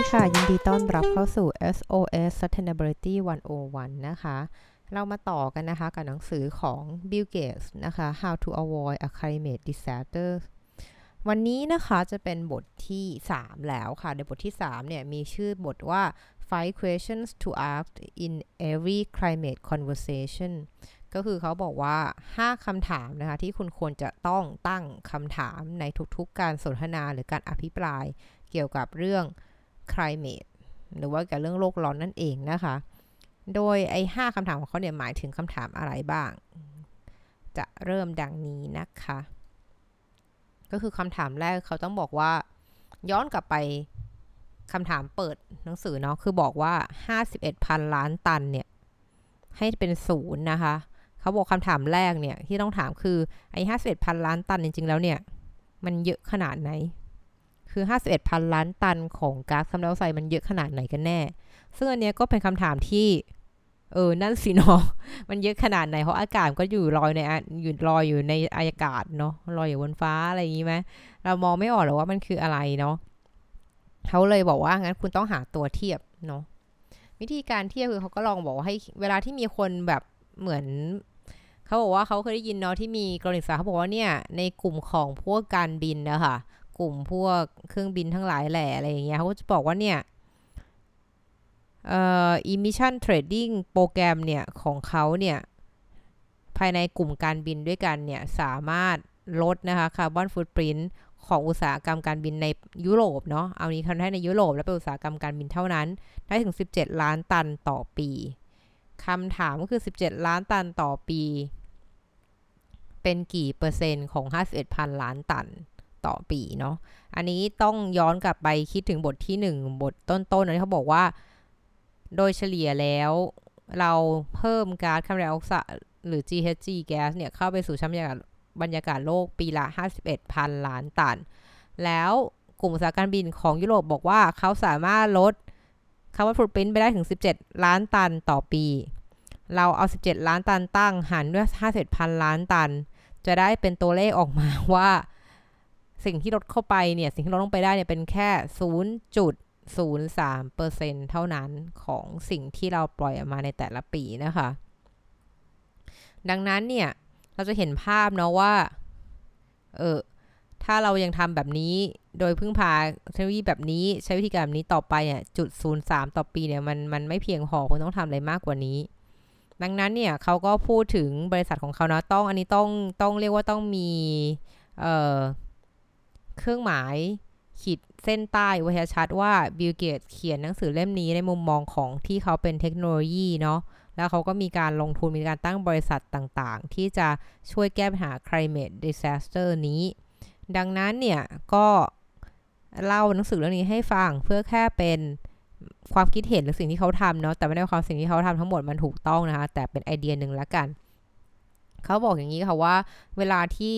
ดีค่ะ ยินดีต้อนรับเข้าสู่ SOS Sustainability 101 นะคะ เรามาต่อกันนะคะ กับหนังสือของ Bill Gates นะคะ How to Avoid a Climate Disaster วันนี้นะคะจะเป็นบทที่ 3 แล้วค่ะ ในบทที่ 3 เนี่ย มีชื่อบทว่า Five Questions to Ask in Every Climate Conversation ก็คือเขาบอกว่า 5คำถามนะคะ ที่คุณควรจะต้องตั้งคำถามในทุกๆการสนทนาหรือการอภิปราย เกี่ยวกับเรื่อง climate หรือว่ากับเรื่องโลกร้อนนั่นเองนะคะ โดยไอ้5คำถามของเขาเนี่ยหมายถึงคำถามอะไรบ้าง จะเริ่มดังนี้นะคะ ก็คือคำถามแรกเขาต้องบอกว่า ย้อนกลับไปคำถามเปิดหนังสือเนาะคือบอกว่า 51พันล้านตันเนี่ย ให้เป็นศูนย์นะคะเขาบอกคำถามแรกเนี่ยที่ต้องถามคือไอ้51พันล้านตันจริง ๆ แล้วเนี่ย มันเยอะขนาดไหน คือ 51พันล้านตันของก๊าซคาร์บอนไดออกไซด์มันเยอะขนาดไหนกันแน่ ซึ่งอันนี้ก็เป็นคำถามที่ เออ นั่นสิเนาะมันเยอะขนาดไหน เพราะอากาศก็อยู่ลอยในอยู่ลอยอยู่ในอากาศเนาะลอยอยู่บนฟ้าอะไรอย่างนี้ไหมเรามองไม่ออกหรอกว่ามันคืออะไรเนาะเขาเลยบอกว่างั้นคุณต้องหาตัวเทียบเนาะวิธีการเทียบคือเขาก็ลองบอกว่าให้เวลาที่มีคนแบบเหมือนเขาบอกว่าเขาเคยได้ยินเนาะที่มีกรณีศึกษาเขาบอกว่าเนี่ยในกลุ่มของพวกการบินนะคะ กลุ่มพวกเครื่องบินทั้งหลายแหล่อะไรอย่างเงี้ยเขาก็จะบอกว่าเนี่ยเอ่อ emission trading โปรแกรมเนี่ยของเขาเนี่ยภายในกลุ่มการบินด้วยกันเนี่ยสามารถลดนะคะคาร์บอนฟุตปรินต์ของอุตสาหกรรมการบินในยุโรปเนาะ เอานี้คันให้ในยุโรปและเป็นอุตสาหกรรมการบินเท่านั้น ได้ถึง 17 ล้านตันต่อปีคำถามก็คือ 17 ล้านตันต่อปี เป็นกี่เปอร์เซ็นต์ของ 51พันล้านตัน ต่อปีเนาะอันนี้ต้องย้อนกลับไปคิดถึงบทที่ 1 บทต้นๆนะที่เขาบอกว่า โดยเฉลี่ยแล้วเราเพิ่มก๊าซคาร์บอนไดออกไซด์หรือ GHG แก๊สเนี่ย เข้าไปสู่ชั้นบรรยากาศบรรยากาศโลกปีละ 51พันล้านตัน แล้วกลุ่มอุตสาหการบินของยุโรปบอกว่าเขาสามารถลดคาร์บอนฟุตปรินต์ไปได้ถึง 17 ล้านตันต่อปี เราเอา 17 ล้านตันตั้งหารด้วย 51พันล้านตัน จะได้เป็นตัวเลขออกมาว่า สิ่งที่ลดเข้าไปเนี่ยสิ่งที่ลดลงไปได้เนี่ยเป็นแค่ 0.03%เท่านั้นของสิ่งที่เราปล่อยออกมาในแต่ละปีนะคะ ดังนั้นเนี่ยเราจะเห็นภาพเนาะว่าเออถ้าเรายังทำแบบนี้โดยพึ่งพาเทคโนโลยีแบบนี้ใช้วิธีการแบบนี้ต่อไปเนี่ยจุดศูนย์สามต่อปีเนี่ยมันมันไม่เพียงพอคุณต้องทำอะไรมากกว่านี้ ดังนั้นเนี่ยเขาก็พูดถึงบริษัทของเขานะต้องอันนี้ต้องต้องเรียกว่าต้องมีเอ่อ เครื่องหมายขีดเส้นใต้ไว้ชัดว่าบิลเกตเขียนหนังสือเล่มนี้ในมุมมองของที่เขาเป็นเทคโนโลยีเนาะแล้วเขาก็มีการลงทุนมีการตั้งบริษัทต่างๆ ที่จะช่วยแก้ปัญหา climate disaster นี้ ดังนั้นเนี่ยก็เล่าหนังสือเรื่องนี้ให้ฟังเพื่อแค่เป็นความคิดเห็นหรือสิ่งที่เขาทำเนาะแต่ไม่ได้ความสิ่งที่เขาทำทั้งหมดมันถูกต้องนะคะแต่เป็นไอเดียหนึ่งละกัน เขาบอกอย่างนี้ค่ะว่าเวลาที่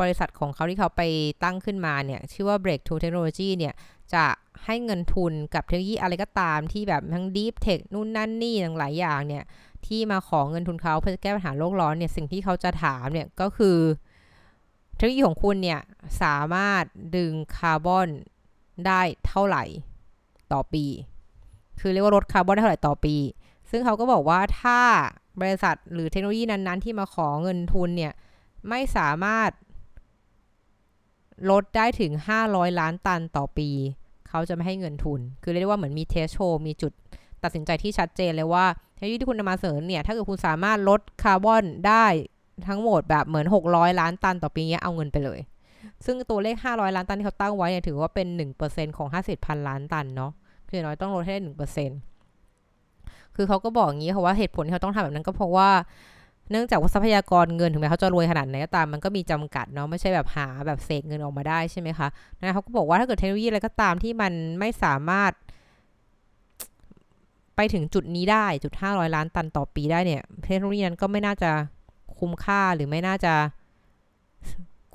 บริษัทของเขาที่เขาไปตั้งขึ้นมาเนี่ย ชื่อว่า Breakthrough Technology เนี่ย จะให้เงินทุนกับเทคโนโลยีอะไรก็ตามที่แบบทั้ง Deep Tech นู่นนั่นนี่หลายอย่างเนี่ย ที่มาขอเงินทุนเขาเพื่อแก้ปัญหาโลกร้อนเนี่ยสิ่งที่เขาจะถามเนี่ยก็คือ เทคโนโลยีของคุณเนี่ยสามารถดึงคาร์บอนได้เท่าไหร่ต่อปี คือเรียกว่าลดคาร์บอนได้เท่าไหร่ต่อปี ซึ่งเขาก็บอกว่าถ้า บริษัทหรือเทคโนโลยีนั้น ๆ ที่มาขอเงินทุนเนี่ยไม่สามารถลดได้ถึง 500 ล้านตันต่อปี เขาจะไม่ให้เงินทุน คือเรียกว่าเหมือนมีเทสโชมีจุดตัดสินใจที่ชัดเจนเลยว่าเทคโนโลยีที่คุณนำมาเสนอเนี่ย ถ้าเกิดคุณสามารถลดคาร์บอนได้ทั้งหมดแบบเหมือน 600 ล้านตันต่อปีเนี้ยเอาเงินไปเลย ซึ่งตัวเลข 500 ล้านตันที่เขาตั้งไว้เนี่ยถือว่าเป็น 1%ของ 50พันล้านตันเนาะคือน้อยต้องลดให้ได้1% คือเขาก็บอกอย่างนี้ค่ะว่าเหตุผลที่เขาต้องทำแบบนั้นก็เพราะว่าเนื่องจากว่าทรัพยากรเงินถึงแม้เขาจะรวยขนาดไหนก็ตามมันก็มีจำกัดเนาะไม่ใช่แบบหาแบบเสกเงินออกมาได้ใช่ไหมคะนะเขาก็บอกว่าถ้าเกิดเทคโนโลยีอะไรก็ตามที่มันไม่สามารถ ไปถึงจุดนี้ได้จุด 500 ล้านตันต่อปีได้เนี่ยเทคโนโลยีนั้นก็ไม่น่าจะคุ้มค่าหรือไม่น่าจะ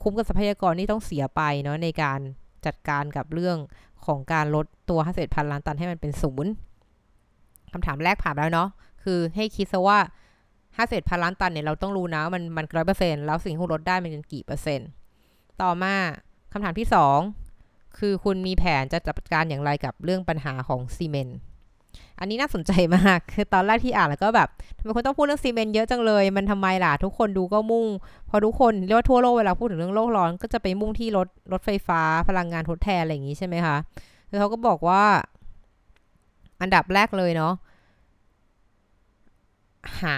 คุ้มกับทรัพยากรที่ต้องเสียไปเนาะในการจัดการกับเรื่องของการลดตัว 51พันล้านตันให้มันเป็นศูนย์ คำถามแรกผ่านแล้วเนาะคือให้คิดซะว่าห้าเศษพันล้านตันเนี่ยเราต้องรู้นะมันมันร้อยเปอร์เซ็นต์แล้วสิ่งที่ลดได้มันเป็นกี่เปอร์เซ็นต์ต่อมาคำถามที่สองคือคุณมีแผนจะจัดการอย่างไรกับเรื่องปัญหาของซีเมนต์อันนี้น่าสนใจมาก คือตอนแรกที่อ่านแล้วก็แบบทำไมคนต้องพูดเรื่องซีเมนต์เยอะจังเลย มันทำไมล่ะ ทุกคนดูก็มุ่ง พอทุกคนเรียกว่าทั่วโลกเวลาพูดถึงเรื่องโลกร้อน ก็จะไปมุ่งที่รถรถไฟฟ้า พลังงานทดแทนอะไรอย่างนี้ใช่ไหมคะ คือเขาก็บอกว่า อันดับแรกเลยเนาะ หา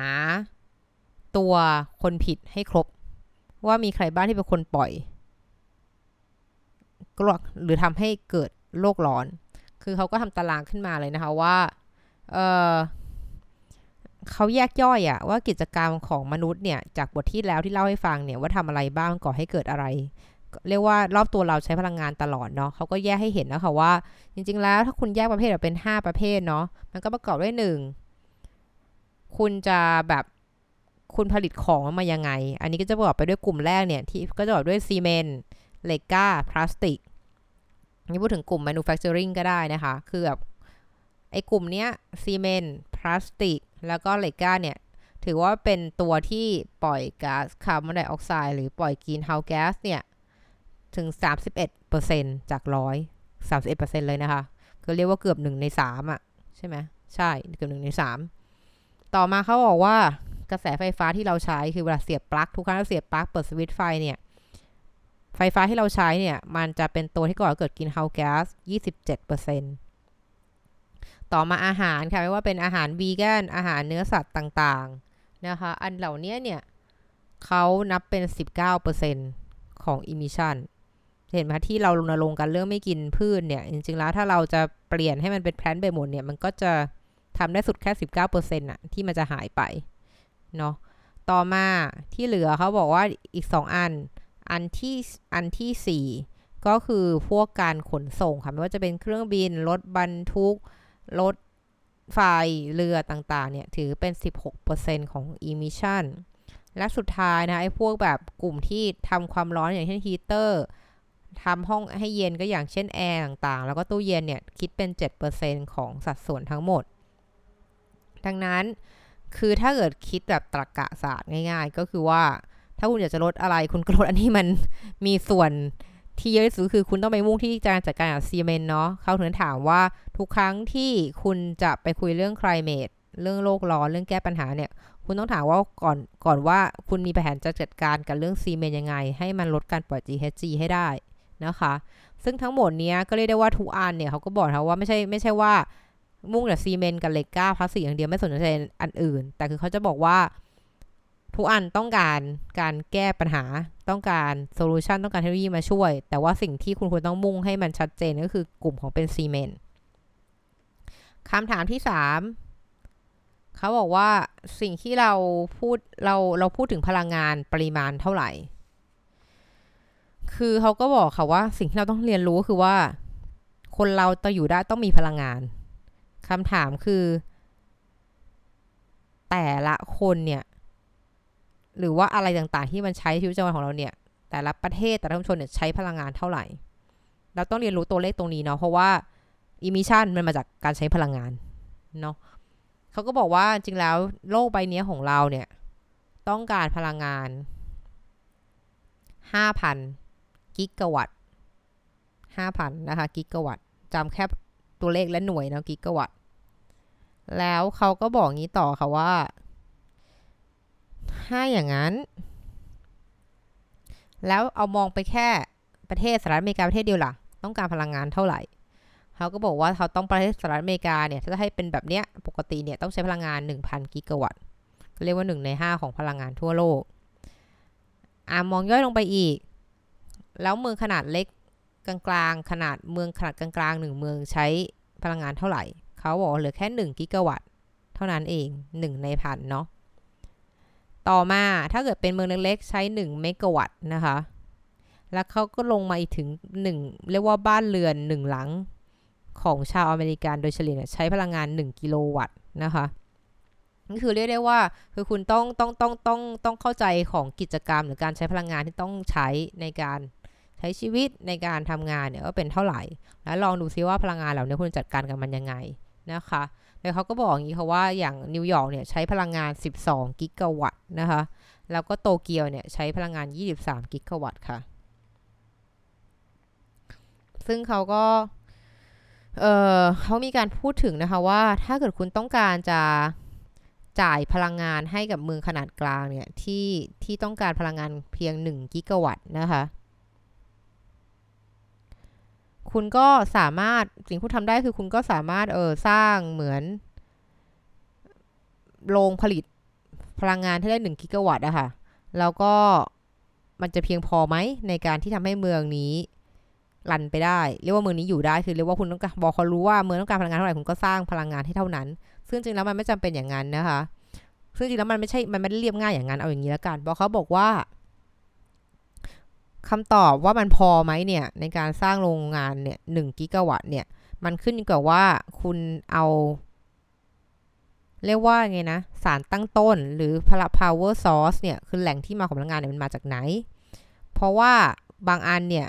ตัวคนผิดให้ครบ ว่ามีใครบ้างที่เป็นคนปล่อยกลวกหรือทำให้เกิดโลกร้อน คือเขาก็ทำตารางขึ้นมาเลยนะคะว่าเเขาแยกย่อยอะว่ากิจกรรมของมนุษย์เนี่ย จากบทที่แล้วที่เล่าให้ฟังเนี่ยว่าทำอะไรบ้างก่อให้เกิดอะไร เรียกว่ารอบตัวเราใช้พลังงานตลอดเนาะเขาก็แยกให้เห็นนะคะว่า จริง ๆ แล้วถ้าคุณแยกประเภทออกเป็น 5 ประเภทเนาะมันก็ประกอบด้วยหนึ่ง คุณจะแบบคุณผลิตของมายังไง อันนี้ก็จะประกอบไปด้วยกลุ่มแรกเนี่ย ที่ก็จะประกอบด้วยซีเมนต์เหล็กกล้า พลาสติก นี่พูดถึงกลุ่ม manufacturing ก็ได้นะคะ คือแบบไอ้กลุ่มเนี้ยซีเมนต์พลาสติก แล้วก็เหล็กกล้าเนี่ย ถือว่าเป็นตัวที่ปล่อยก๊าซคาร์บอนไดออกไซด์หรือปล่อย greenhouse gas เนี่ย ถึง 31%จากร้อย31%เลยนะคะก็เรียกว่าเกือบ 1 ใน 3อะ ใช่ไหมใช่ เกือบ 1 ใน 3 ต่อมาเขาบอกว่ากระแสไฟฟ้าที่เราใช้คือเวลาเสียบปลั๊กทุกครั้งเราเสียบปลั๊กเปิดสวิตช์ไฟเนี่ยไฟฟ้าที่เราใช้เนี่ย มันจะเป็นตัวที่ก่อเกิดกินเฮาแก๊ส 27%ต่อมาอาหารค่ะไม่ว่าเป็นอาหารวีแกนอาหารเนื้อสัตว์ต่างๆนะคะอันเหล่านี้เนี่ยเขานับเป็น 19%ของ emission เห็นไหมที่เรารณรงค์กันเรื่องไม่กินพืชเนี่ย จริงๆแล้วถ้าเราจะเปลี่ยนให้มันเป็น plant ไปหมดเนี่ย มันก็จะ ทำได้สุดแค่ 19%น่ะที่มันจะหายไปเนาะต่อมาที่เหลือเขาบอกว่าอีก 2 อัน อันที่อันที่ 4 ก็คือพวกการขนส่งค่ะไม่ว่าจะเป็นเครื่องบิน รถบรรทุก รถไฟเรือต่างๆ เนี่ย ถือเป็น 16%ของ emission และสุดท้ายนะไอ้พวกแบบกลุ่มที่ทำความร้อนอย่างเช่นฮีเตอร์ทำห้องให้เย็นก็อย่างเช่นแอร์ต่างๆ แล้วก็ตู้เย็นเนี่ย คิดเป็น 7%ของสัดส่วนทั้งหมด ดังนั้นคือถ้าเกิดคิดแบบตรรกะศาสตร์ง่าย ๆ ก็คือว่าถ้าคุณอยากจะลดอะไรคุณก็ลดอันที่มันมีส่วนที่เยอะที่สุดคือคุณต้องไปมุ่งที่การจัดการกับซีเมนเนาะเขาถึงถามว่าทุกครั้งที่คุณจะไปคุยเรื่อง climate เรื่องโลกร้อนเรื่องแก้ปัญหาเนี่ย คุณต้องถามว่าก่อนก่อนว่าคุณมีแผนจะจัดการกับเรื่องซีเมนต์ยังไง ให้มันลดการปล่อย GHG ให้ได้นะคะ ซึ่งทั้งหมดนี้ก็เรียกได้ว่าทุกอันเนี่ยเขาก็บอกเขาว่าไม่ใช่ไม่ใช่ว่า มุ่งแต่ซีเมนต์กับเหล็กกล้าพลาสติกอย่างเดียวไม่สนใจอันอื่น แต่คือเขาจะบอกว่าทุกอันต้องการการแก้ปัญหาต้องการ solution ต้องการเทคโนโลยีมาช่วย แต่ว่าสิ่งที่คุณควรต้องมุ่งให้มันชัดเจนก็คือกลุ่มของเป็นซีเมนต์คำถามที่ 3 เขาบอกว่าสิ่งที่เราพูดเราเราพูดถึงพลังงานปริมาณเท่าไหร่ คือเขาก็บอกค่ะว่าสิ่งที่เราต้องเรียนรู้คือว่า คนเราจะอยู่ได้ต้องมีพลังงาน คำถามคือ แต่ละคนเนี่ย หรือว่าอะไรต่างๆ ที่มันใช้ชีวิตประจำวันของเราเนี่ย แต่ละประเทศแต่ละชุมชนเนี่ยใช้พลังงานเท่าไหร่ เราต้องเรียนรู้ตัวเลขตรงนี้เนาะเพราะว่าอิมิชันมันมาจากการใช้พลังงานเนาะเขาก็บอกว่าจริงแล้วโลกใบนี้ของเราเนี่ย ต้องการพลังงาน 5,000 กิกะวัตต์5,000 นะคะ กิกะวัตต์จำแค่ตัวเลขและหน่วยเนาะกิกะวัตต์ แล้วเขาก็บอกงี้ต่อค่ะว่า ถ้าอย่างนั้น แล้วเอามองไปแค่ประเทศสหรัฐอเมริกาประเทศเดียวล่ะ ต้องการพลังงานเท่าไหร่เขาก็บอกว่าเขาต้องประเทศสหรัฐอเมริกาเนี่ย ถ้าจะให้เป็นแบบเนี้ยปกติเนี่ยต้องใช้พลังงาน 1,000 กิกะวัตต์เรียกว่า 1 ใน 5 ของพลังงานทั่วโลกอ่ามองย่อยลงไปอีก แล้วเมืองขนาดเล็กกลางๆ ขนาดเมืองขนาดกลางๆหนึ่งเมืองใช้พลังงานเท่าไหร่ เขาบอกเหลือแค่1กิกะวัตต์เท่านั้นเอง 1 ในพันเนาะต่อมาถ้าเกิดเป็นเมืองเล็กๆใช้1เมกะวัตต์นะคะ แล้วเขาก็ลงมาอีกถึง 1 เรียกว่าบ้านเรือน 1 หลังของชาวอเมริกันโดยเฉลี่ยใช้พลังงาน 1 กิโลวัตต์นะคะนี่คือเรียกได้ว่าคือคุณต้องต้องต้องต้องต้องเข้าใจของกิจกรรม หรือการใช้พลังงานที่ต้องใช้ในการใช้ชีวิตในการทำงานเนี่ยก็เป็นเท่าไหร่ แล้วลองดูซิว่าพลังงานเหล่านี้คุณจัดการกับมันยังไง นะคะแล้วเขาก็บอกอย่างนี้ค่ะว่าอย่างนิวยอร์กเนี่ยใช้พลังงาน 12 กิกะวัตต์นะคะแล้วก็โตเกียวเนี่ยใช้พลังงาน 23 กิกะวัตต์ค่ะ ซึ่งเขาก็เออเขามีการพูดถึงนะคะว่าถ้าเกิดคุณต้องการจะจ่ายพลังงานให้กับเมืองขนาดกลางเนี่ยที่ที่ต้องการพลังงานเพียง 1 กิกะวัตต์นะคะ คุณก็สามารถสิ่งที่ทำได้คือคุณก็สามารถเออสร้างเหมือนโรงผลิตพลังงานที่ได้1กิกะวัตต์อะค่ะแล้วก็มันจะเพียงพอไหมในการที่ทำให้เมืองนี้รันไปได้ เรียกว่าเมืองนี้อยู่ได้คือเรียกว่าคุณต้องการบอกเขารู้ว่าเมืองต้องการพลังงานเท่าไหร่คุณก็สร้างพลังงานให้เท่านั้น ซึ่งจริงแล้วมันไม่จำเป็นอย่างนั้นนะคะ ซึ่งจริงแล้วมันไม่ใช่มันไม่ได้เรียบง่ายอย่างนั้นเอาอย่างนี้แล้วกันบอกเขาบอกว่า คำตอบว่ามันพอไหมเนี่ย ในการสร้างโรงงานเนี่ยหนึ่งกิกะวัตต์เนี่ย มันขึ้นกับว่าคุณเอา เรียกว่าไงนะ สารตั้งต้นหรือพลัง power source เนี่ย คือแหล่งที่มาของพลังงานเนี่ยมันมาจากไหน เพราะว่าบางอันเนี่ย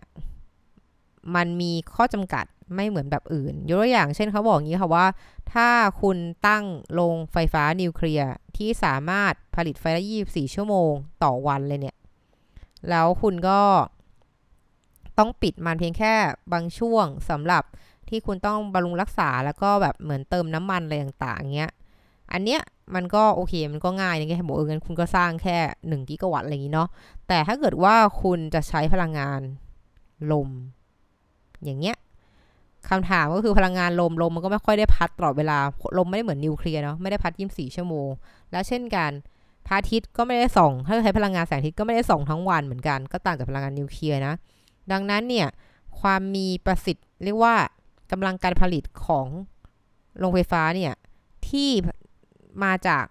มันมีข้อจำกัดไม่เหมือนแบบอื่น ยกตัวอย่างเช่นเขาบอกอย่างนี้ค่ะว่า ถ้าคุณตั้งโรงไฟฟ้านิวเคลียร์ที่สามารถผลิตไฟได้ 24 ชั่วโมงต่อวันเลยเนี่ย แล้วคุณก็ต้องปิดมันเพียงแค่บางช่วงสำหรับที่คุณต้องบำรุงรักษาแล้วก็แบบเหมือนเติมน้ำมันอะไรต่างๆเงี้ย อันเนี้ยมันก็โอเคมันก็ง่ายนะแค่บอกเอองั้นคุณก็สร้างแค่1กิกะวัตต์อะไรอย่างนี้เนาะแต่ถ้าเกิดว่าคุณจะใช้พลังงานลม อย่างเงี้ยคำถามก็คือพลังงานลมลมมันก็ไม่ค่อยได้พัดตลอดเวลาลมไม่ได้เหมือนนิวเคลียร์เนาะไม่ได้พัด 24 ชั่วโมง แล้วเช่นกัน พระอาทิตย์ก็ไม่ได้ส่อง ถ้าใช้พลังงานแสงอาทิตย์ก็ไม่ได้ส่องทั้งวันเหมือนกัน ก็ต่างจากพลังงานนิวเคลียร์นะ ดังนั้นเนี่ย ความมีประสิทธิ์เรียกว่ากำลังการผลิตของโรงไฟฟ้าเนี่ย ที่มาจาก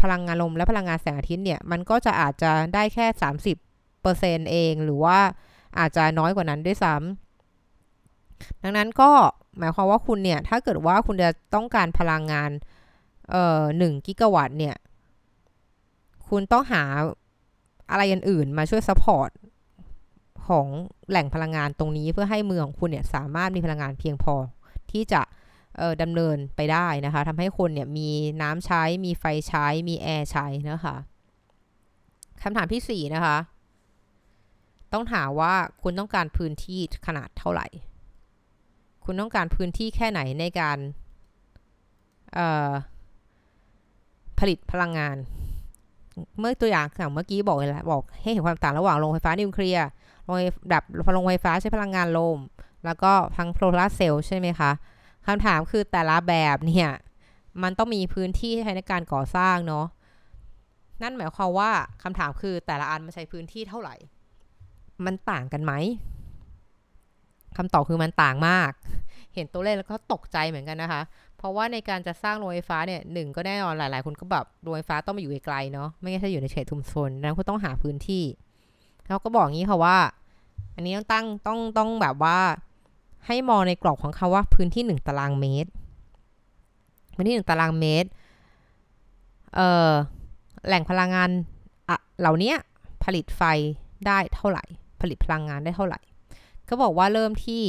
พลังงานลมและพลังงานแสงอาทิตย์เนี่ย มันก็จะอาจจะได้แค่ 30%เอง หรือว่าอาจจะน้อยกว่านั้นด้วยซ้ดังนั้นก็หมายความว่าคุณเนี่ย ถ้าเกิดว่าคุณจะต้องการพลังงานเอ่อหนึ่งกิกะวัตต์เนี่ย คุณต้องหาอะไรอื่นๆมาช่วย support ของแหล่งพลังงานตรงนี้เพื่อให้เมืองของคุณเนี่ยสามารถมีพลังงานเพียงพอที่จะดำเนินไปได้นะคะทำให้คนเนี่ยมีน้ำใช้ มีไฟใช้ มีแอร์ใช้นะคะคำถามที่ 4 นะคะ ต้องถามว่าคุณต้องการพื้นที่ขนาดเท่าไหร่ คุณต้องการพื้นที่แค่ไหนในการผลิตพลังงาน เมื่อตัวอย่างอย่างเมื่อกี้บอกเลยละบอกให้เห็นความต่างระหว่างโรงไฟฟ้านิวเคลียร์โรงดับโรงไฟฟ้าใช้พลังงานลม แล้วก็พังโซลาร์เซลล์ใช่ไหมคะคำถามคือแต่ละแบบเนี่ย มันต้องมีพื้นที่ใช้ในการก่อสร้างเนาะนั่นหมายความว่าคำถามคือแต่ละอันมันใช้พื้นที่เท่าไหร่ มันต่างกันไหมคำตอบคือมันต่างมาก เห็นตัวเลขแล้วก็ตกใจเหมือนกันนะคะ เพราะว่าในการจะสร้างโรงไฟฟ้าเนี่ยหนึ่งก็แน่นอนหลาย ๆ คนก็แบบโรงไฟฟ้าต้องมาอยู่ไกลๆเนาะไม่ใช่อยู่ในเขตชุมชนนั้นคุณต้องหาพื้นที่เขาก็บอกงี้ค่ะว่า อันนี้ต้องตั้งต้องต้องแบบว่าให้มองในกรอบของคาว่าพื้นที่หนึ่งตารางเมตร พื้นที่หนึ่งตารางเมตร เอ่อ แหล่งพลังงานอะเหล่านี้ผลิตไฟได้เท่าไหร่ ผลิตพลังงานได้เท่าไหร่ ก็บอกว่าเริ่มที่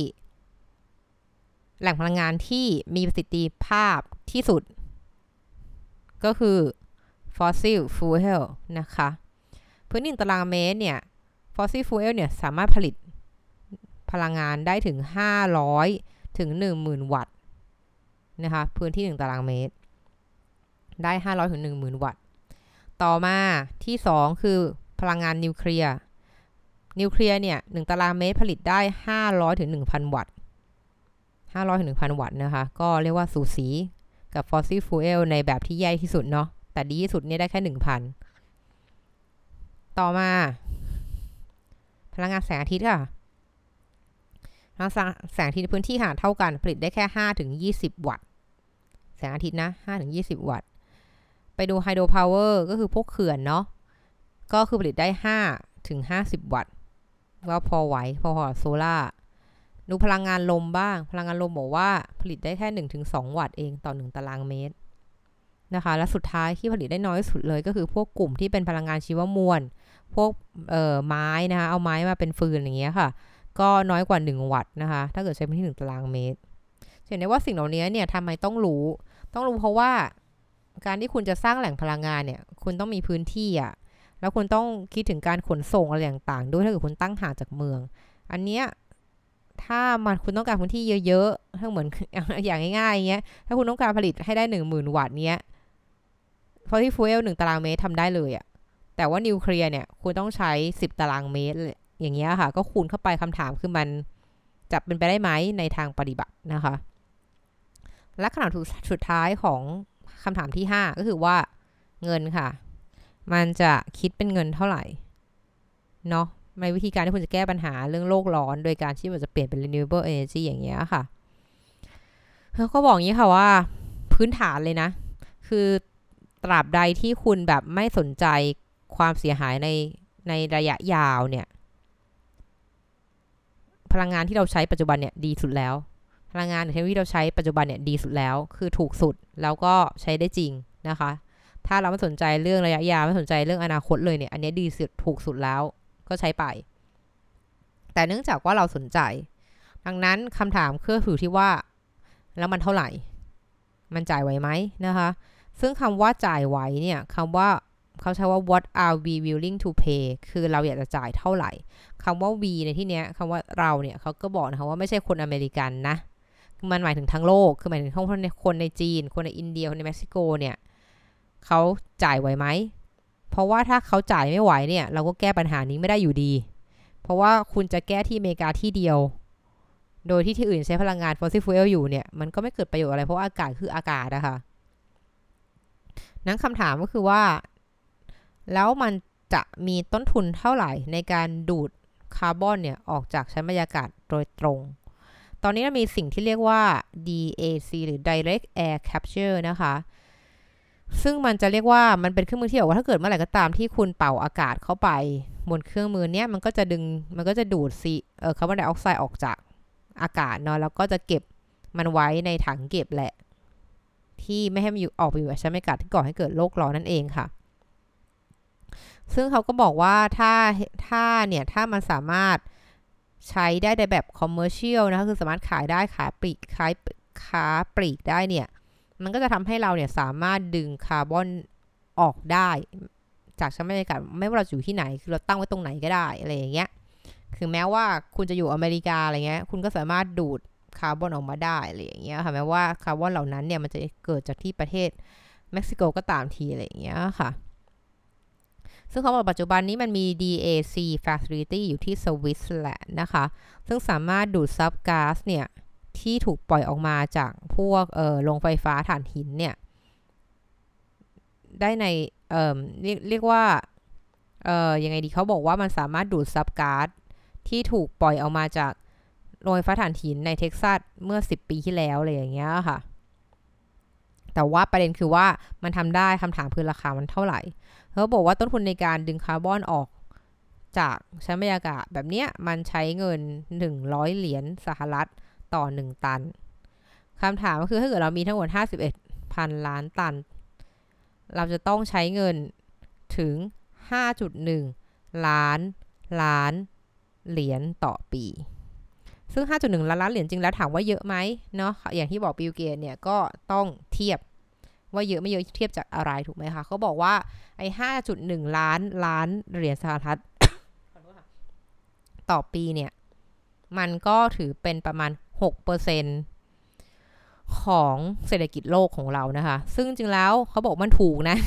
แหล่งพลังงานที่มีประสิทธิภาพที่สุด ก็คือ fossil fuel นะคะ พื้นที่ตารางเมตรเนี่ย fossil fuel เนี่ย สามารถผลิตพลังงานได้ถึง 500 ถึง 10,000 วัตต์นะคะ พื้นที่ 1 ตารางเมตร ได้ 500 ถึง 10,000 วัตต์ ต่อมาที่ 2 คือพลังงานนิวเคลียร์ นิวเคลียร์เนี่ยหนึ่งตารางเมตรผลิตได้ 500 ถึง 1,000 วัตต์ 500ถึง1,000 วัตต์นะคะ ก็เรียกว่าสูสีกับ fossil fuel ในแบบที่แย่ที่สุดเนาะ แต่ดีที่สุดเนี่ยได้แค่ 1,000 ต่อมา พลังงานแสงอาทิตย์ค่ะพลังแสงอาทิตย์พื้นที่ค่ะเท่ากัน ผลิตได้แค่5ถึง20 วัตต์ แสงอาทิตย์นะ5ถึง20 วัตต์ ไปดู hydropower ก็คือพวกเขื่อนเนาะ ก็คือผลิตได้5ถึง50 วัตต์ ว่าพอไหว พอพอโซล่า ดูพลังงานลมบ้าง พลังงานลมบอกว่าผลิตได้แค่ 1-2 วัตต์เองต่อ 1 ตารางเมตรนะคะ และสุดท้ายที่ผลิตได้น้อยสุดเลยก็คือพวกกลุ่มที่เป็นพลังงานชีวมวล พวกเอ่อไม้นะคะ เอาไม้มาเป็นฟืนอย่างเงี้ยค่ะ ก็น้อยกว่า 1 วัตต์นะคะ ถ้าเกิดใช้พื้นที่ 1 ตารางเมตร เห็นได้ว่าสิ่งเหล่านี้เนี่ยทำไมต้องรู้ ต้องรู้เพราะว่าการที่คุณจะสร้างแหล่งพลังงานเนี่ย คุณต้องมีพื้นที่อะแล้วคุณต้องคิดถึงการขนส่งอะไรต่างๆ ด้วยถ้าเกิดคุณตั้งห่างจากเมือง อันเนี้ย ถ้ามันคุณต้องการพื้นที่เยอะๆถ้าเหมือนอย่างง่ายๆเงี้ย ถ้าคุณต้องการผลิตให้ได้หนึ่งหมื่นวัตต์เนี้ยfossil fuel หนึ่งตารางเมตรทำได้เลยอะแต่ว่านิวเคลียร์เนี่ยคุณต้องใช้สิบตารางเมตร อย่างเงี้ยค่ะ ก็คูณเข้าไปคำถามคือมันจะเป็นไปได้ไหมในทางปฏิบัตินะคะ และคำถามสุดท้ายของคำถามที่ 5 ก็คือว่าเงินค่ะ มันจะคิดเป็นเงินเท่าไหร่เนาะ ในวิธีการที่คุณจะแก้ปัญหาเรื่องโลกร้อน โดยการที่มันจะเปลี่ยนเป็น renewable energy อย่างเงี้ยค่ะเขาก็บอกงี้ค่ะว่าพื้นฐานเลยนะ คือตราบใดที่คุณแบบไม่สนใจความเสียหายในในระยะยาวเนี่ย พลังงานที่เราใช้ปัจจุบันเนี่ยดีสุดแล้ว พลังงานในเทคโนโลยีเราใช้ปัจจุบันเนี่ยดีสุดแล้ว คือถูกสุดแล้วก็ใช้ได้จริงนะคะ ถ้าเราไม่สนใจเรื่องระยะยาวไม่สนใจเรื่องอนาคตเลยเนี่ยอันนี้ดีสุดถูกสุดแล้ว ก็ใช้ไป แต่เนื่องจากว่าเราสนใจ ดังนั้นคำถามคือถือที่ว่า แล้วมันเท่าไหร่ มันจ่ายไหวไหมนะคะ ซึ่งคำว่าจ่ายไหวเนี่ยคำว่าเขาใช้ว่า what are we willing to pay คือเราอยากจะจ่ายเท่าไหร่คำว่า we ในที่เนี้ยคำว่าเราเนี่ยเขาก็บอกนะคะว่าไม่ใช่คนอเมริกันนะ มันหมายถึงทั้งโลก คือหมายถึงคนในคนในจีน คนในอินเดีย คนในเม็กซิโกเนี่ยเขาจ่ายไหวไหม เพราะว่าถ้าเขาจ่ายไม่ไหวเนี่ย เราก็แก้ปัญหานี้ไม่ได้อยู่ดี เพราะว่าคุณจะแก้ที่อเมริกาที่เดียว โดยที่ที่อื่นใช้พลังงาน fossil fuel อยู่เนี่ย มันก็ไม่เกิดประโยชน์อะไรเพราะว่าอากาศคืออากาศนะคะนั้นคำถามก็คือว่า แล้วมันจะมีต้นทุนเท่าไหร่ในการดูดคาร์บอนเนี่ย ออกจากชั้นบรรยากาศโดยตรง ตอนนี้เรามีสิ่งที่เรียกว่า DAC หรือ Direct Air Capture นะคะ ซึ่งมันจะเรียกว่ามันเป็นเครื่องมือที่บอกว่าถ้าเกิดเมื่อไหร่ก็ตามที่คุณเป่าอากาศเข้าไปบนเครื่องมือเนี้ยมันก็จะดึงมันก็จะดูดซีเออคาร์บอนไดออกไซด์ออกจากอากาศเนาะแล้วก็จะเก็บมันไว้ในถังเก็บแหละ ที่ไม่ให้มันอยู่ออกไปอยู่ชั้นบรรยากาศที่ก่อให้เกิดโลกร้อนนั่นเองค่ะ ซึ่งเขาก็บอกว่าถ้าถ้าเนี่ยถ้ามันสามารถใช้ได้ในแบบ commercial นะคะคือสามารถขายได้ขายปลีกขายค้าปลีกได้เนี่ย มันก็จะทำให้เราเนี่ยสามารถดึงคาร์บอนออกได้ จากชั้นบรรยากาศไม่ว่าเราอยู่ที่ไหน คือเราตั้งไว้ตรงไหนก็ได้อะไรอย่างเงี้ยคือแม้ว่าคุณจะอยู่อเมริกาอะไรเงี้ย คุณก็สามารถดูดคาร์บอนออกมาได้อะไรอย่างเงี้ยค่ะแม้ว่าคาร์บอนเหล่านั้นเนี่ยมันจะเกิดจากที่ประเทศเม็กซิโกก็ตามทีอะไรอย่างเงี้ยค่ะ ซึ่งเขาบอกปัจจุบันนี้มันมี DAC facility อยู่ที่สวิตเซอร์แลนด์นะคะ ซึ่งสามารถดูดซับก๊าซเนี่ย ที่ถูกปล่อยออกมาจากพวกเออโรงไฟฟ้าถ่านหินเนี่ย ได้ในเอ่อเรียกเรียกว่าเอ่อยังไงดีเขาบอกว่ามันสามารถดูดซับก๊าซที่ถูกปล่อยออกมาจากโรงไฟฟ้าถ่านหินในเท็กซัสเมื่อ 10 ปีที่แล้วอะไรอย่างเงี้ยค่ะ แต่ว่าประเด็นคือว่ามันทำได้คำถามคือราคามันเท่าไหร่เขาบอกว่าต้นทุนในการดึงคาร์บอนออกจากชั้นบรรยากาศแบบเนี้ยมันใช้เงิน 100 เหรียญสหรัฐ ต่อ 1 ตันคำถามก็คือถ้าเกิดเรามีทั้งหมด 51 พันล้านตัน เราจะต้องใช้เงินถึง 5.1 ล้านล้านเหรียญต่อปี ซึ่ง 5.1 ล้านล้านเหรียญจริงแล้วถามว่าเยอะไหมเนาะอย่างที่บอกบิลเกตเนี่ยก็ต้องเทียบว่าเยอะไม่เยอะเทียบจากอะไรถูกไหมคะเขาบอกว่าไอ้5.1ล้านล้านเหรียญสหรัฐต่อปีเนี่ย มันก็ถือเป็นประมาณ 6%ของเศรษฐกิจโลกของเรานะคะ ซึ่งจริงแล้วเขาบอกมันถูกนะ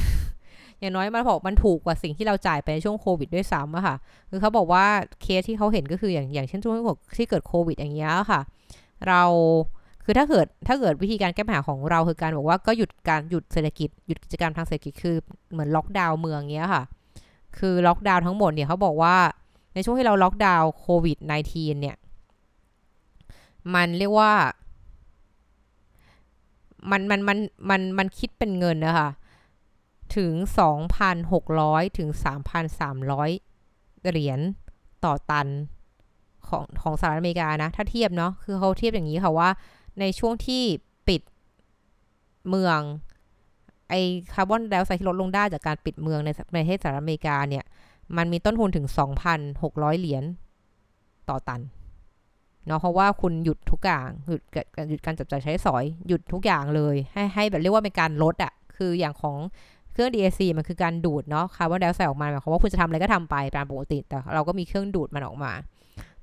อย่างน้อยมันบอกมันถูกกว่าสิ่งที่เราจ่ายไปในช่วงโควิดด้วยซ้ำอะค่ะ คือเขาบอกว่าเคสที่เขาเห็นก็คืออย่างอย่างเช่นช่วงที่เกิดโควิดอย่างเงี้ยค่ะ เราคือถ้าเกิดถ้าเกิดวิธีการแก้ปัญหาของเราคือการบอกว่าก็หยุดการหยุดเศรษฐกิจหยุดกิจกรรมทางเศรษฐกิจคือเหมือนล็อกดาวน์เมืองเงี้ยค่ะ คือล็อกดาวน์ทั้งหมดเนี่ยเขาบอกว่าในช่วงที่เราล็อกดาวน์โควิด -19 เนี่ย มันเรียกว่า มันมันมันมันมันคิดเป็นเงินนะคะถึง 2,600 ถึง 3,300 เหรียญต่อตันของของสหรัฐอเมริกานะ ถ้าเทียบเนาะคือเขาเทียบอย่างนี้ค่ะว่า ในช่วงที่ปิดเมือง ไอคาร์บอนไดออกไซด์ที่ลดลงได้จากการปิดเมืองในประเทศสหรัฐอเมริกาเนี่ย มันมีต้นทุนถึง 2,600 เหรียญต่อตัน เนาะเพราะว่าคุณหยุดทุกอย่างหยุดหยุดการจับจ่ายใช้สอยหยุดทุกอย่างเลย ให้ให้แบบเรียกว่าเป็นการลดอะ่ะคืออย่างของเครื่อง DAC มันคือการดูดเนาะคาร์บอนไดออกไซด์ออกมาหมายความว่าคุณจะทำอะไรก็ทำไปตามปกติ แต่เราก็มีเครื่องดูดมันออกมา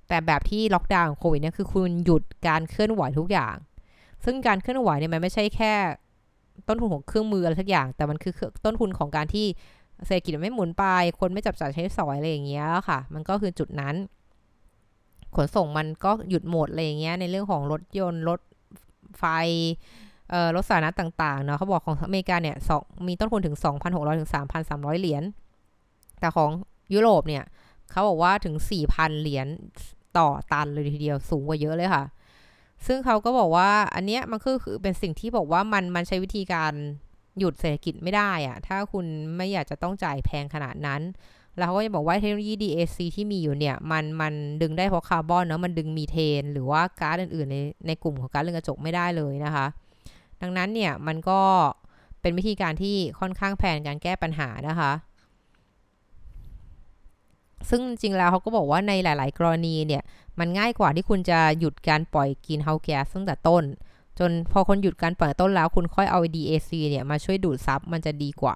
แต่แบบที่ล็อกดาวน์โควิดเนี่ยคือคุณหยุดการเคลื่อนไหวทุกอย่าง ซึ่งการเคลื่อนไหวเนี่ยมันไม่ใช่แค่ ต้นทุนของเครื่องมืออะไรสักอย่าง แต่มันคือต้นทุนของการที่เศรษฐกิจไม่หมุนไป คนไม่จับจ่ายใช้สอยอะไรอย่างเงี้ยค่ะ มันก็คือจุดนั้น ขนส่งมันก็หยุดหมดอะไรอย่างเงี้ยในเรื่องของรถยนต์รถไฟรถสาธารณะต่างๆเนาะเขาบอกของอเมริกาเนี่ยสองมีต้นทุนถึง 2,600 ถึง 3,300 เหรียญ แต่ของยุโรปเนี่ยเขาบอกว่าถึง 4,000 เหรียญต่อตันเลยทีเดียวสูงกว่าเยอะเลยค่ะ ซึ่งเขาก็บอกว่าอันเนี้ยมันคือคือเป็นสิ่งที่บอกว่ามันมันใช้วิธีการหยุดเศรษฐกิจไม่ได้อะถ้าคุณไม่อยากจะต้องจ่ายแพงขนาดนั้น แล้วเขาก็จะบอกว่าเทคโนโลยี DAC ที่มีอยู่เนี่ย มันมันดึงได้เพราะคาร์บอนเนาะมันดึงมีเทน หรือว่าก๊าซอื่นๆในในกลุ่มของก๊าซเรือนกระจกไม่ได้เลยนะคะ ดังนั้นเนี่ยมันก็เป็นวิธีการที่ค่อนข้างแพงการแก้ปัญหานะคะ ซึ่งจริงแล้วเขาก็บอกว่าในหลาย ๆ กรณีเนี่ย มันง่ายกว่าที่คุณจะหยุดการปล่อยกินเฮาแก๊สตั้งแต่ต้น จนพอคนหยุดการปล่อยต้นแล้วคุณค่อยเอา DAC เนี่ยมาช่วยดูดซับมันจะดีกว่า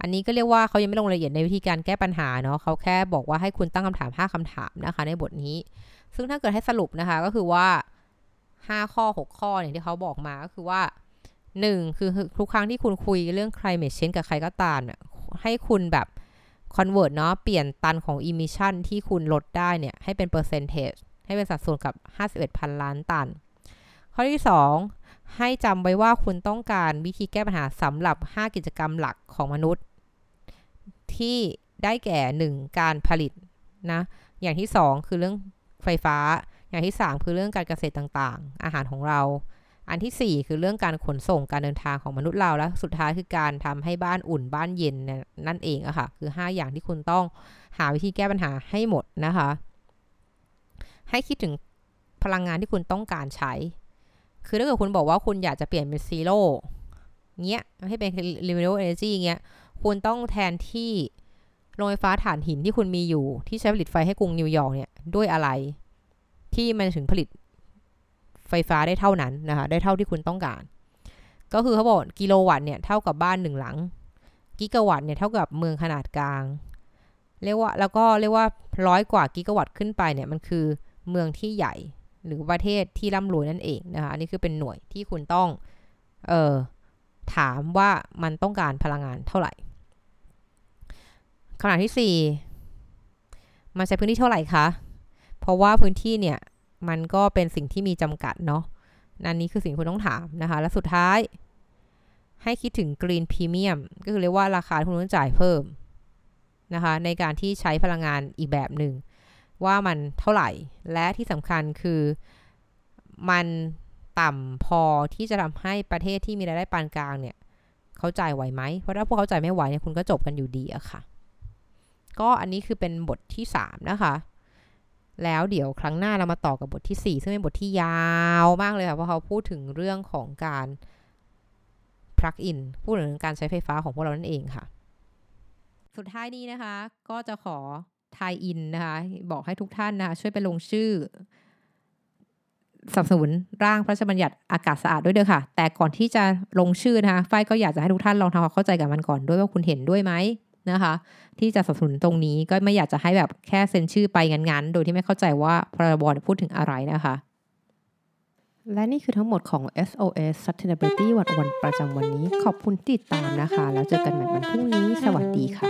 อันนี้ก็เรียกว่าเขายังไม่ลงรายละเอียดในวิธีการแก้ปัญหาเนาะเขาแค่บอกว่าให้คุณตั้งคำถาม 5คำถามนะคะ ในบทนี้ ซึ่งถ้าเกิดให้สรุปนะคะก็คือว่า 5 ข้อ 6 ข้อเนี่ยที่เขาบอกมาก็คือว่า 1 คือทุกครั้งที่คุณคุยเรื่อง climate change กับใครก็ตามเนี่ยให้คุณแบบ convert เนาะเปลี่ยนตันของ emission ที่คุณลดได้เนี่ยให้เป็น percentage ให้เป็นสัดส่วนกับ 51พันล้านตัน ข้อที่ 2 ให้จำไว้ว่าคุณต้องการวิธีแก้ปัญหาสำหรับ 5 กิจกรรมหลักของมนุษย์ ที่ได้แก่ 1. การผลิตนะอย่างที่2คือเรื่องไฟฟ้า อย่างที่3คือเรื่องการเกษตรต่างๆ อาหารของเรา อันที่4คือเรื่องการขนส่งการเดินทางของมนุษย์เราและสุดท้ายคือการทำให้บ้านอุ่นบ้านเย็นนั่นเองอะค่ะคือ 5 อย่างที่คุณต้องหาวิธีแก้ปัญหาให้หมดนะคะ ให้คิดถึงพลังงานที่คุณต้องการใช้ คือถ้าเกิดคุณบอกว่าคุณอยากจะเปลี่ยนเป็นซีโร่เงี้ยให้เป็น renewable energy เงี้ย คุณต้องแทนที่โรงไฟฟ้าถ่านหินที่คุณมีอยู่ ที่ใช้ผลิตไฟให้กรุงนิวยอร์กเนี่ยด้วยอะไร ที่มันถึงผลิตไฟฟ้าได้เท่านั้นนะคะได้เท่าที่คุณต้องการ ก็คือเขาบอกกิโลวัตต์เนี่ยเท่ากับบ้านหนึ่งหลัง กิกะวัตต์เนี่ยเท่ากับเมืองขนาดกลางเรียกว่าแล้วก็เรียกว่าร้อยกว่ากิกะวัตต์ขึ้นไปเนี่ยมันคือเมืองที่ใหญ่หรือประเทศที่ร่ำรวยนั่นเองนะคะอันนี้คือเป็นหน่วยที่คุณต้องเออถามว่ามันต้องการพลังงานเท่าไหร่ ขนาดที่ 4 มันใช้พื้นที่เท่าไหร่คะ เพราะว่าพื้นที่เนี่ย มันก็เป็นสิ่งที่มีจำกัดเนาะนั่นนี้คือสิ่งคุณต้องถามนะคะ และสุดท้าย ให้คิดถึง Green Premium ก็คือเรียกว่าราคาที่คุณต้องจ่ายเพิ่มนะคะในการที่ใช้พลังงานอีกแบบหนึ่ง ว่ามันเท่าไหร่ และที่สำคัญคือมันต่ำพอที่จะทำให้ประเทศที่มีรายได้ปานกลางเนี่ย เขาจ่ายไหวไหม เพราะถ้าพวกเขาจ่ายไม่ไหวเนี่ยคุณก็จบกันอยู่ดีอะค่ะ ก็อันนี้คือเป็นบทที่ 3 นะคะ แล้วเดี๋ยวครั้งหน้าเรามาต่อกับบทที่ 4 ซึ่งเป็นบทที่ยาวมากเลยค่ะ เพราะเขาพูดถึงเรื่องของการ plug in พูดถึงการใช้ไฟฟ้าของพวกเรานั่นเองค่ะ สุดท้ายนี้นะคะ ก็จะขอทายอินนะคะ บอกให้ทุกท่านนะคะช่วยไปลงชื่อสนับสนุนร่างพระราชบัญญัติอากาศสะอาดด้วยเด้อค่ะ แต่ก่อนที่จะลงชื่อนะคะ ฝ้ายก็อยากจะให้ทุกท่านลองทำความเข้าใจกับมันก่อนด้วยว่าคุณเห็นด้วยไหม นะคะ ที่จะสนับสนุนตรงนี้ก็ไม่อยากจะให้แบบแค่เซ็นชื่อไปงั้นๆ โดยที่ไม่เข้าใจว่าพรบพูดถึงอะไรนะคะ และนี่คือทั้งหมดของ SOS Sustainability วันวันประจำวันนี้ ขอบคุณติดตามนะคะ แล้วเจอกันใหม่วันพรุ่งนี้ สวัสดีค่ะ